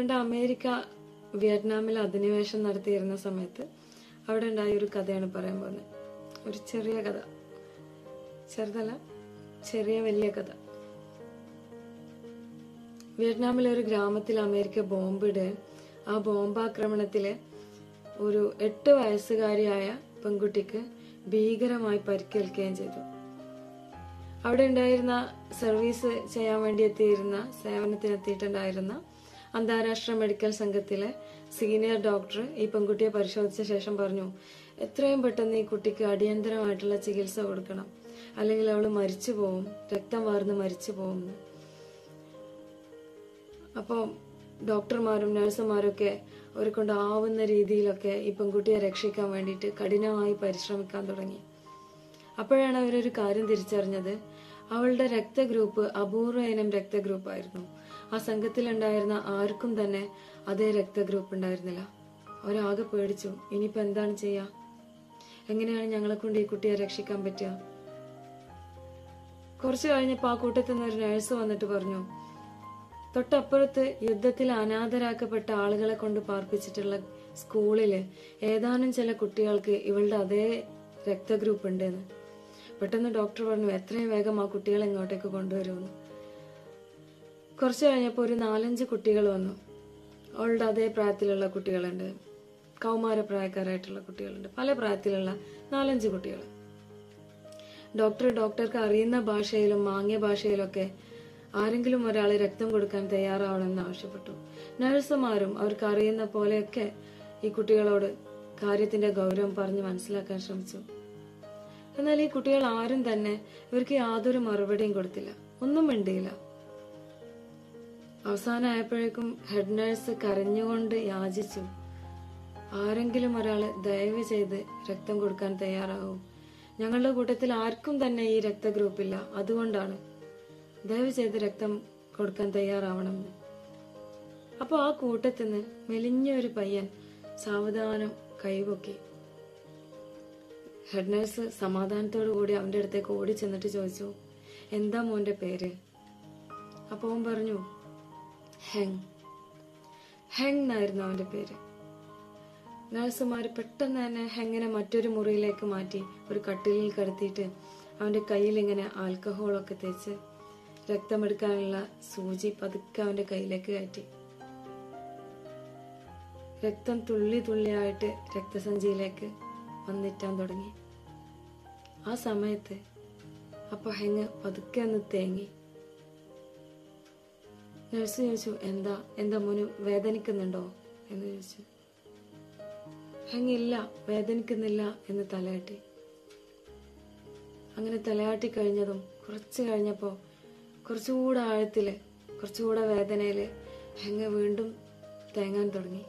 പണ്ട് അമേരിക്ക വിയറ്റ്നാമിൽ അധിനിവേശം നടത്തിയിരുന്ന സമയത്ത് അവിടെ ഉണ്ടായ ഒരു കഥയാണ് പറയാൻ പോകുന്നത്. ഒരു ചെറിയ കഥ. ചെറുതല്ല ചെറിയ വലിയ കഥ. വിയറ്റ്നാമിലെ ഒരു ഗ്രാമത്തിൽ അമേരിക്ക ബോംബിടെ ആ ബോംബാക്രമണത്തിൽ ഒരു എട്ട് വയസ്സുകാരിയായ പെൺകുട്ടിക്ക് ഭീകരമായി പരിക്കേൽക്കുകയും ചെയ്തു. അവിടെ ഉണ്ടായിരുന്ന സർവീസ് ചെയ്യാൻ വേണ്ടി എത്തിയിരുന്ന സേവനത്തിനെത്തിയിട്ടുണ്ടായിരുന്ന അന്താരാഷ്ട്ര മെഡിക്കൽ സംഘത്തിലെ സീനിയർ ഡോക്ടർ ഈ പെൺകുട്ടിയെ പരിശോധിച്ച ശേഷം പറഞ്ഞു എത്രയും പെട്ടെന്ന് ഈ കുട്ടിക്ക് അടിയന്തരമായിട്ടുള്ള ചികിത്സ കൊടുക്കണം. അല്ലെങ്കിൽ അവൾ മരിച്ചു പോവും രക്തം വാർന്ന് മരിച്ചു പോകും. അപ്പോൾ ഡോക്ടർമാരും നഴ്സുമാരൊക്കെ അവരെ കൊണ്ടാവുന്ന രീതിയിലൊക്കെ ഈ പെൺകുട്ടിയെ രക്ഷിക്കാൻ വേണ്ടിയിട്ട് കഠിനമായി പരിശ്രമിക്കാൻ തുടങ്ങി. അപ്പോഴാണ് അവരൊരു കാര്യം തിരിച്ചറിഞ്ഞത്. അവളുടെ രക്തഗ്രൂപ്പ് അപൂർവ ഇനം രക്തഗ്രൂപ്പായിരുന്നു. ആ സംഘത്തിലുണ്ടായിരുന്ന ആർക്കും തന്നെ അതേ രക്തഗ്രൂപ്പ് ഉണ്ടായിരുന്നില്ല. അവരാകെ പേടിച്ചു. ഇനിയിപ്പോ എന്താണ് ചെയ്യാ? എങ്ങനെയാണ് ഞങ്ങളെ കൊണ്ട് ഈ കുട്ടിയെ രക്ഷിക്കാൻ പറ്റുക? കുറച്ചു കഴിഞ്ഞപ്പോ ആ കൂട്ടത്തിൽ നിന്ന് ഒരു നേഴ്സ് വന്നിട്ട് പറഞ്ഞു തൊട്ടപ്പുറത്ത് യുദ്ധത്തിൽ അനാഥരാക്കപ്പെട്ട ആളുകളെ കൊണ്ട് പാർപ്പിച്ചിട്ടുള്ള സ്കൂളിൽ ഏതാനും ചില കുട്ടികൾക്ക് ഇവളുടെ അതേ രക്തഗ്രൂപ്പ് ഉണ്ടെന്ന്. പെട്ടെന്ന് ഡോക്ടർ പറഞ്ഞു എത്രയും വേഗം ആ കുട്ടികളെ ഇങ്ങോട്ടേക്ക് കൊണ്ടുവരുമെന്ന്. കുറച്ച് കഴിഞ്ഞപ്പോൾ ഒരു നാലഞ്ച് കുട്ടികൾ വന്നു. അവളുടെ അതേ പ്രായത്തിലുള്ള കുട്ടികളുണ്ട്. കൗമാര പ്രായക്കാരായിട്ടുള്ള കുട്ടികളുണ്ട്. പല പ്രായത്തിലുള്ള നാലഞ്ച് കുട്ടികൾ. ഡോക്ടർ ഡോക്ടർക്ക് അറിയുന്ന ഭാഷയിലും മാങ്ങിയ ഭാഷയിലൊക്കെ ആരെങ്കിലും ഒരാൾ രക്തം കൊടുക്കാൻ തയ്യാറാവണമെന്ന് ആവശ്യപ്പെട്ടു. നഴ്സുമാരും അവർക്ക് അറിയുന്ന പോലെയൊക്കെ ഈ കുട്ടികളോട് കാര്യത്തിന്റെ ഗൗരവം പറഞ്ഞ് മനസ്സിലാക്കാൻ ശ്രമിച്ചു. എന്നാൽ ഈ കുട്ടികൾ ആരും തന്നെ ഇവർക്ക് യാതൊരു മറുപടിയും കൊടുത്തില്ല. ഒന്നും മിണ്ടിയില്ല. അവസാനമായപ്പോഴേക്കും ഹെഡ് നേഴ്സ് കരഞ്ഞുകൊണ്ട് യാചിച്ചു. ആരെങ്കിലും ഒരാൾ ദയവ് ചെയ്ത് രക്തം കൊടുക്കാൻ തയ്യാറാവും ഞങ്ങളുടെ കൂട്ടത്തിൽ ആർക്കും തന്നെ ഈ രക്തഗ്രൂപ്പില്ല. അതുകൊണ്ടാണ് ദയവ് ചെയ്ത് രക്തം കൊടുക്കാൻ തയ്യാറാവണമെന്ന് അപ്പൊ ആ കൂട്ടത്തിൽ നിന്ന് മെലിഞ്ഞ ഒരു പയ്യൻ സാവധാനം കൈപൊക്കി. ഹെഡ് നേഴ്സ് സമാധാനത്തോടു കൂടി അവന്റെ അടുത്തേക്ക് ഓടി ചെന്നിട്ട് ചോദിച്ചു എന്താ മോന്റെ പേര്? അപ്പോൾ അവൻ പറഞ്ഞു ഹെങ്. ഹെങ് എന്നായിരുന്നു അവന്റെ പേര്? നഴ്സുമാര് പെട്ടെന്ന് തന്നെ ഹെങ്ങിനെ മറ്റൊരു മുറിയിലേക്ക് മാറ്റി ഒരു കട്ടിലിൽ കിടത്തിയിട്ട് അവന്റെ കയ്യിൽ ഇങ്ങനെ ആൽക്കഹോളൊക്കെ തേച്ച് രക്തമെടുക്കാനുള്ള സൂചി പതുക്കെ അവന്റെ കയ്യിലേക്ക് കയറ്റി. രക്തം തുള്ളി തുള്ളിയായിട്ട് രക്തസഞ്ചിയിലേക്ക് വന്നിട്ടാൻ തുടങ്ങി. ആ സമയത്ത് അപ്പൊ ഹെങ് പതുക്കെ ഒന്ന് തേങ്ങി. നഴ്സ് ചോദിച്ചു എന്താ എന്താ മോന് വേദനിക്കുന്നുണ്ടോ? എന്ന് ചോദിച്ചു. അങ്ങില്ല വേദനിക്കുന്നില്ല എന്ന് തലയാട്ടി. അങ്ങനെ തലയാട്ടി കഴിഞ്ഞതും കുറച്ച് കഴിഞ്ഞപ്പോ കുറച്ചുകൂടെ ആഴത്തിൽ കുറച്ചുകൂടെ വേദനയിൽ ഹെങ് വീണ്ടും തേങ്ങാൻ തുടങ്ങി.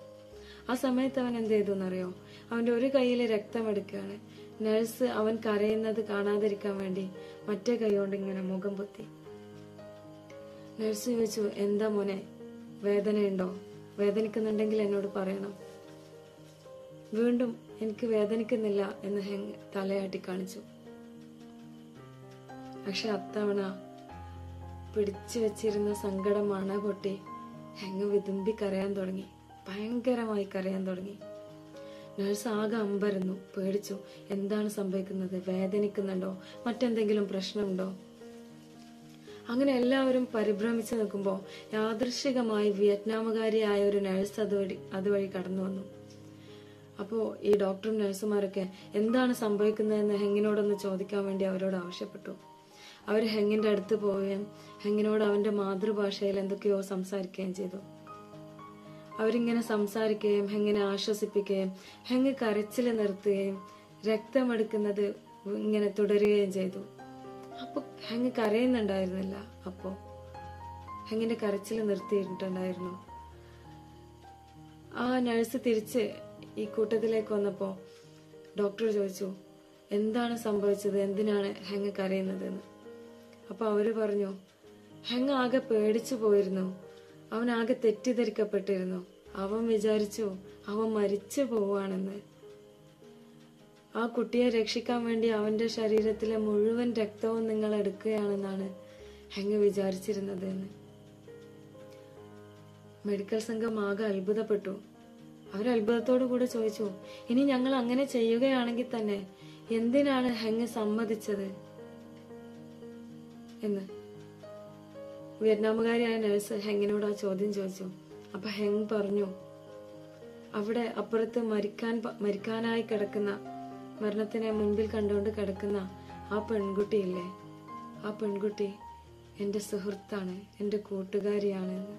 ആ സമയത്ത് അവൻ എന്ത് ചെയ്തു എന്നറിയോ? അവന്റെ ഒരു കയ്യിൽ രക്തം എടുക്കുകയാണ്. നഴ്സ് അവൻ കരയുന്നത് കാണാതിരിക്കാൻ വേണ്ടി മറ്റേ കൈ കൊണ്ട് ഇങ്ങനെ മുഖം പൊത്തി. നഴ്സ് ചോദിച്ചു എന്താ മോനെ വേദനയുണ്ടോ? വേദനിക്കുന്നുണ്ടെങ്കിൽ എന്നോട് പറയണം. വീണ്ടും എനിക്ക് വേദനിക്കുന്നില്ല എന്ന് ഹെങ് തലയാട്ടി കാണിച്ചു. പക്ഷെ അത്തവണ പിടിച്ചു വെച്ചിരുന്ന സങ്കടം മണ പൊട്ടി ഹെങ് വിതുമ്പി കരയാൻ തുടങ്ങി. ഭയങ്കരമായി കരയാൻ തുടങ്ങി. നഴ്സ് ആകെ അമ്പരന്നു പേടിച്ചു. എന്താണ് സംഭവിക്കുന്നത്? വേദനിക്കുന്നുണ്ടോ? മറ്റെന്തെങ്കിലും പ്രശ്നമുണ്ടോ? അങ്ങനെ എല്ലാവരും പരിഭ്രമിച്ചു നിൽക്കുമ്പോൾ യാദൃശികമായി വിയറ്റ്നാമുകാരിയായ ഒരു നഴ്സ് അതുവഴി അതുവഴി കടന്നു വന്നു. അപ്പോൾ ഈ ഡോക്ടറും നഴ്സുമാരൊക്കെ എന്താണ് സംഭവിക്കുന്നതെന്ന് ഹെങ്ങിനോടൊന്ന് ചോദിക്കാൻ വേണ്ടി അവരോട് ആവശ്യപ്പെട്ടു. അവർ ഹെങ്ങിന്റെ അടുത്ത് പോവുകയും ഹെങ്ങിനോട് അവന്റെ മാതൃഭാഷയിൽ എന്തൊക്കെയോ സംസാരിക്കുകയും ചെയ്തു. അവരിങ്ങനെ സംസാരിക്കുകയും ഹെങ്ങിനെ ആശ്വസിപ്പിക്കുകയും ഹെങ്ങ് കരച്ചിൽ നിർത്തുകയും രക്തമെടുക്കുന്നത് ഇങ്ങനെ തുടരുകയും ചെയ്തു. അപ്പൊ ഹെങ് കരയുന്നുണ്ടായിരുന്നില്ല. അപ്പോ ഹെങ്ങിന്റെ കരച്ചിൽ നിർത്തിയിട്ടുണ്ടായിരുന്നു. ആ നഴ്സ് തിരിച്ച് ഈ കൂട്ടത്തിലേക്ക് വന്നപ്പോ ഡോക്ടർ ചോദിച്ചു എന്താണ് സംഭവിച്ചത്? എന്തിനാണ് ഹെങ് കരയുന്നത് എന്ന് അപ്പൊ അവർ പറഞ്ഞു ഹെങ് ആകെ പേടിച്ചു പോയിരുന്നു. അവൻ ആകെ തെറ്റിദ്ധരിക്കപ്പെട്ടിരുന്നു. അവൻ വിചാരിച്ചു അവൻ മരിച്ചു പോവാണെന്ന് ആ കുട്ടിയെ രക്ഷിക്കാൻ വേണ്ടി അവന്റെ ശരീരത്തിലെ മുഴുവൻ രക്തവും നിങ്ങൾ എടുക്കുകയാണെന്നാണ് ഹെങ് വിചാരിച്ചിരുന്നത് എന്ന് മെഡിക്കൽ സംഘം ആകെ അത്ഭുതപ്പെട്ടു. അവർ അത്ഭുതത്തോടു കൂടെ ചോദിച്ചു ഇനി ഞങ്ങൾ അങ്ങനെ ചെയ്യുകയാണെങ്കിൽ തന്നെ എന്തിനാണ് ഹെങ് സമ്മതിച്ചത്? എന്ന്. വിയറ്റ്നാമുകാരിയായ നഴ്സ് ഹെങ്ങിനോട് ആ ചോദ്യം ചോദിച്ചു. അപ്പൊ ഹെങ് പറഞ്ഞു അവിടെ അപ്പുറത്ത് മരിക്കാൻ മരിക്കാനായി കിടക്കുന്ന മരണത്തിനെ മുൻപിൽ കണ്ടുകൊണ്ട് കിടക്കുന്ന ആ പെൺകുട്ടിയില്ലേ? ആ പെൺകുട്ടി എന്റെ സുഹൃത്താണ് എന്റെ കൂട്ടുകാരിയാണ് എന്ന്